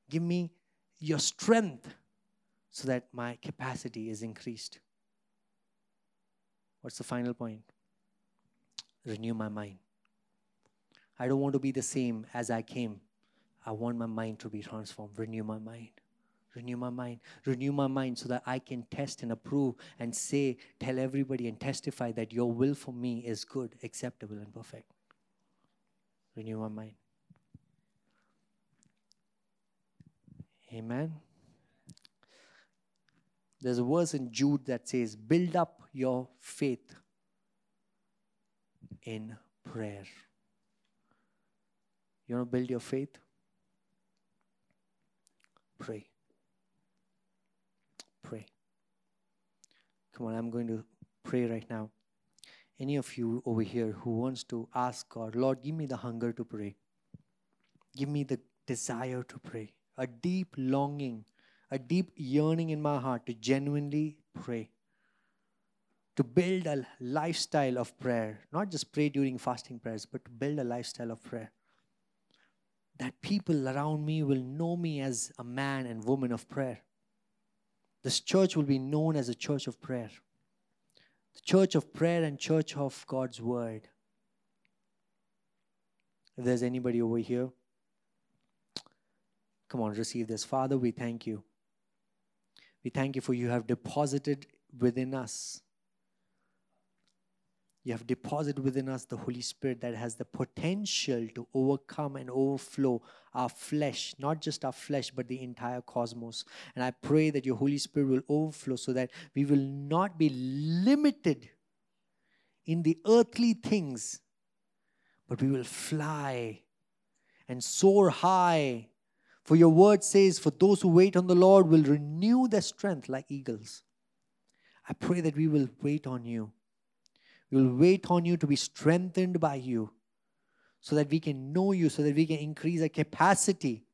Give me your strength so that my capacity is increased. What's the final point? Renew my mind. I don't want to be the same as I came. I want my mind to be transformed. Renew my mind. Renew my mind. Renew my mind so that I can test and approve and say, tell everybody and testify that your will for me is good, acceptable, and perfect. Renew my mind. Amen. There's a verse in Jude that says, Build up your faith in prayer. You want to build your faith? Pray. Pray. Come on, I'm going to pray right now. Any of you over here who wants to ask God, Lord, give me the hunger to pray. Give me the desire to pray. A deep longing, a deep yearning in my heart to genuinely pray. To build a lifestyle of prayer, not just pray during fasting prayers, but to build a lifestyle of prayer that people around me will know me as a man and woman of prayer. This church will be known as a church of prayer, the church of prayer and church of God's word. If there's anybody over here, come on, receive this. Father, we thank you. We thank you for you have deposited within us you have deposited within us the Holy Spirit that has the potential to overcome and overflow our flesh, not just our flesh, but the entire cosmos. And I pray that your Holy Spirit will overflow so that we will not be limited in the earthly things, but we will fly and soar high. For your word says, For those who wait on the Lord will renew their strength like eagles. I pray that we will wait on you we will wait on you to be strengthened by you so that we can know you, so that we can increase our capacity,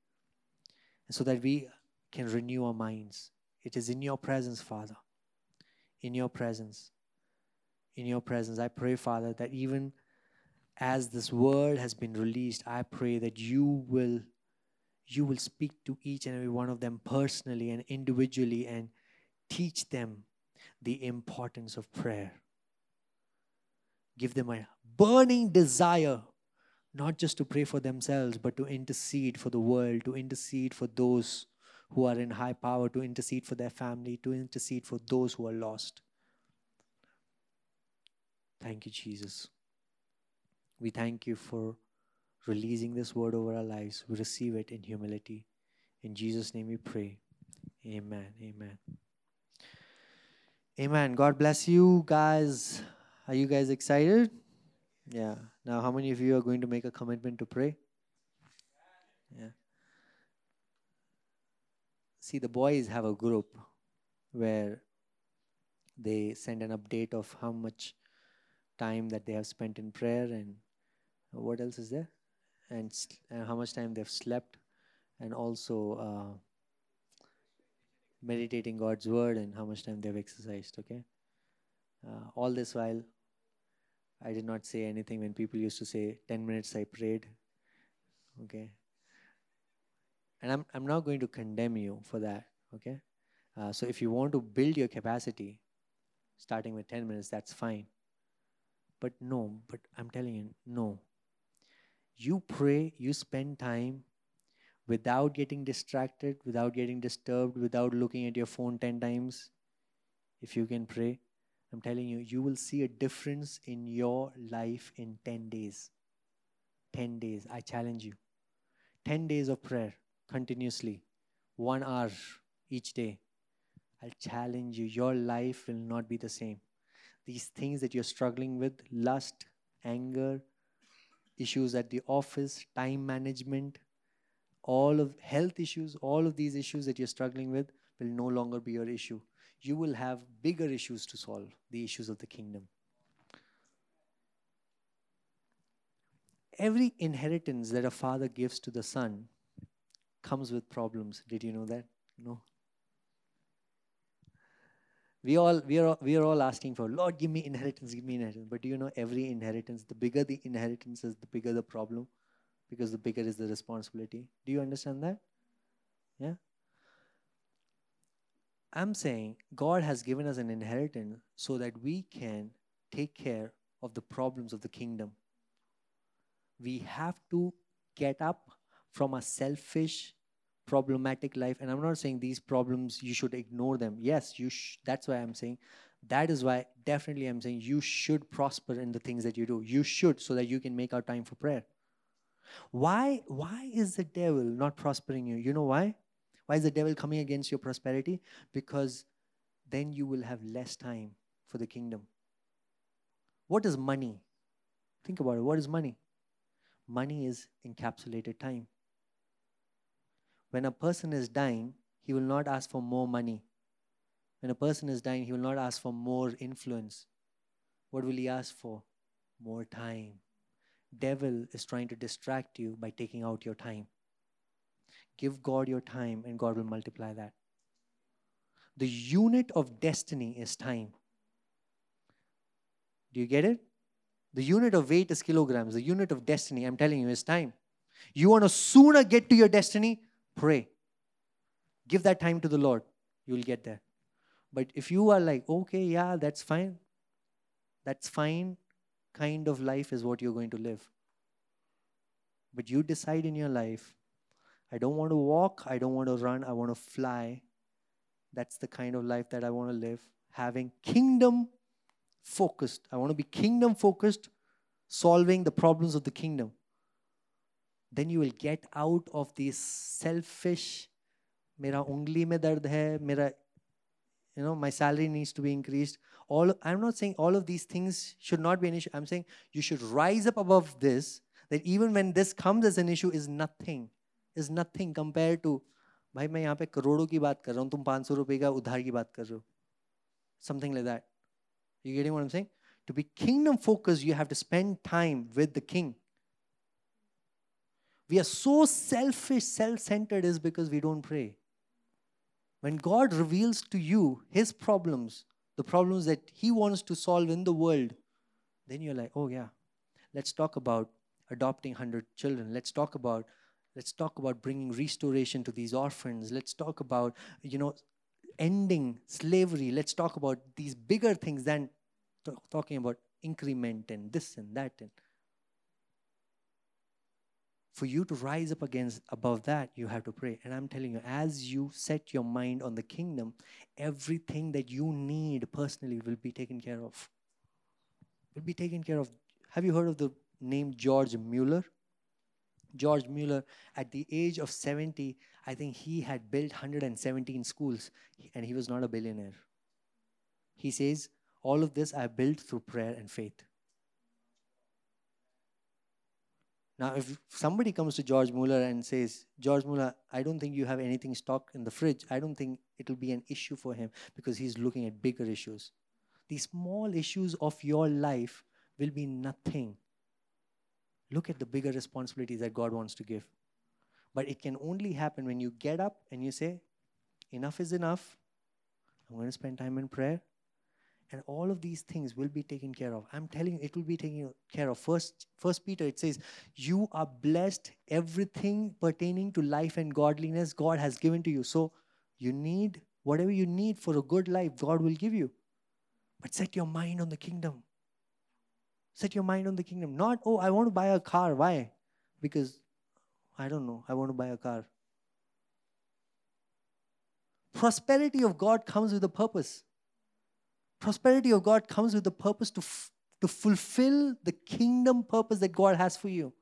and so that we can renew our minds. It is in your presence, Father. In your presence. In your presence. I pray, Father, that even as this word has been released, I pray that you will you will speak to each and every one of them personally and individually and teach them the importance of prayer. Give them a burning desire, not just to pray for themselves, but to intercede for the world, to intercede for those who are in high power, to intercede for their family, to intercede for those who are lost. Thank you, Jesus. We thank you for releasing this word over our lives. We receive it in humility. In Jesus' name we pray. Amen. Amen. Amen. God bless you guys. Are you guys excited? Yeah. Now, how many of you are going to make a commitment to pray? Yeah. See, the boys have a group where they send an update of how much time that they have spent in prayer and what else is there? And, and how much time they've slept and also uh, meditating God's word and how much time they've exercised, okay? Uh, all this while I did not say anything when people used to say, 10 minutes I prayed. Okay. And I'm, I'm not going to condemn you for that. Okay. Uh, so if you want to build your capacity, starting with 10 minutes, that's fine. But no, but I'm telling you, no. You pray, you spend time without getting distracted, without getting disturbed, without looking at your phone 10 times. If you can pray, I'm telling you, you will see a difference in your life in 10 days. 10 days. I challenge you. 10 days of prayer continuously, one hour each day. I'll challenge you. Your life will not be the same. These things that you're struggling with lust, anger, issues at the office, time management, all of health issues, all of these issues that you're struggling with will no longer be your issue. You will have bigger issues to solve, the issues of the kingdom. Every inheritance that a father gives to the son comes with problems. Did you know that? No. We all we are we are all asking for Lord, give me inheritance, give me inheritance. But do you know every inheritance, the bigger the inheritance is, the bigger the problem, because the bigger is the responsibility. Do you understand that? Yeah. I'm saying God has given us an inheritance so that we can take care of the problems of the kingdom. We have to get up from a selfish, problematic life. And I'm not saying these problems, you should ignore them. Yes, you sh- that's why I'm saying. That is why definitely I'm saying you should prosper in the things that you do. You should so that you can make out time for prayer. Why, why is the devil not prospering you? You know why? Why is the devil coming against your prosperity? Because then you will have less time for the kingdom. What is money? Think about it. What is money? Money is encapsulated time. When a person is dying, he will not ask for more money. When a person is dying, he will not ask for more influence. What will he ask for? More time. Devil is trying to distract you by taking out your time. Give God your time, and God will multiply that. The unit of destiny is time. Do you get it? The unit of weight is kilograms. The unit of destiny, I'm telling you, is time. You want to sooner get to your destiny? Pray. Give that time to the Lord. You will get there. But if you are like, okay, yeah, that's fine, that's fine kind of life is what you're going to live. But you decide in your life I don't want to walk, I don't want to run, I want to fly. That's the kind of life that I want to live, having kingdom focused. I want to be kingdom focused, solving the problems of the kingdom Then you will get out of this selfish, mera ungli mein dard hai, mera, you know, my salary needs to be increased. All I'm not saying all of these things should not be an issue. I'm saying you should rise up above this, that even when this comes as an issue, is nothing is nothing compare to भाई मैं यहाँ पे करोड़ों की बात कर रहा हूँ तुम पाँच सौ रुपये का उधार की बात कर रहे हो something like that you getting what I am saying to be kingdom focused you have to spend time with the king we are so selfish self-centered is because we don't pray when god reveals to you his problems the problems that he wants to solve in the world then you're like oh yeah let's talk about adopting 100 children let's talk about Let's talk about bringing restoration to these orphans. Let's talk about, you know, ending slavery. Let's talk about these bigger things than t- talking about increment and this and that. And for you to rise up against above that, you have to pray. And I'm telling you, as you set your mind on the kingdom, everything that you need personally will be taken care of. Will be taken care of. Have you heard of the name George Mueller? George Mueller, at the age of 70, I think he had built 117 schools and he was not a billionaire. He says, All of this I built through prayer and faith. Now, if somebody comes to George Mueller and says, George Mueller, I don't think you have anything stocked in the fridge, I don't think it'll be an issue for him because he's looking at bigger issues. These small issues of your life will be nothing Look at the bigger responsibilities that God wants to give. But it can only happen when you get up and you say, Enough is enough. I'm going to spend time in prayer. And all of these things will be taken care of. I'm telling you, it will be taken care of. First, First Peter, it says, You are blessed. Everything pertaining to life and godliness, God has given to you. So you need whatever you need for a good life, God will give you. But set your mind on the kingdom. Set your mind on the kingdom. Not, oh, I want to buy a car. Why? Because I don't know. I want to buy a car. Prosperity of God comes with a purpose. Prosperity of God comes with the purpose to, f- to fulfill the kingdom purpose that God has for you.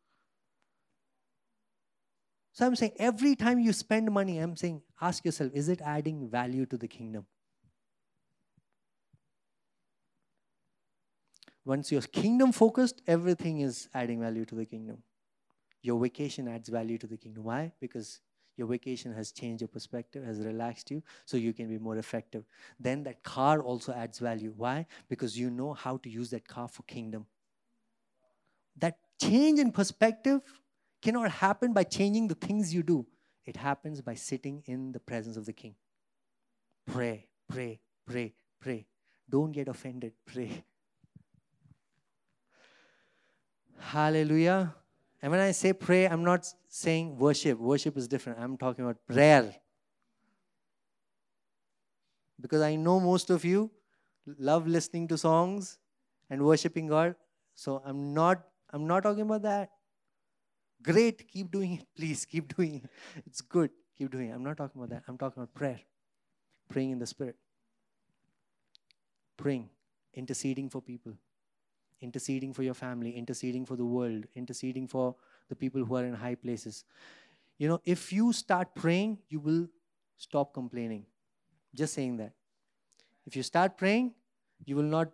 So I'm saying every time you spend money, I'm saying ask yourself, is it adding value to the kingdom? Once you're kingdom focused, everything is adding value to the kingdom. Your vacation adds value to the kingdom. Why? Because your vacation has changed your perspective, has relaxed you, so you can be more effective. Then that car also adds value. Why? Because you know how to use that car for kingdom. That change in perspective cannot happen by changing the things you do, it happens by sitting in the presence of the king. Pray, pray, pray, pray. Don't get offended. Pray. Hallelujah. And when I say pray, I'm not saying worship. Worship is different. I'm talking about prayer. Because I know most of you love listening to songs and worshiping God. So I'm not I'm not talking about that. Great, keep doing it. Please keep doing it. It's good. Keep doing it. I'm not talking about that. I'm talking about prayer. Praying in the spirit. Praying, interceding for people interceding for your family, interceding for the world, interceding for the people who are in high places. You know, if you start praying, you will stop complaining. Just saying that. If you start praying, you will not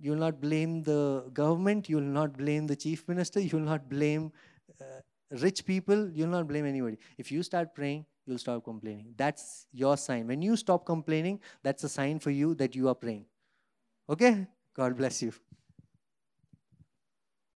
you will not blame the government, you will not blame the chief minister, you will not blame uh, rich people, you will not blame anybody. If you start praying, you'll stop complaining. That's your sign. When you stop complaining, that's a sign for you that you are praying. Okay? God bless you.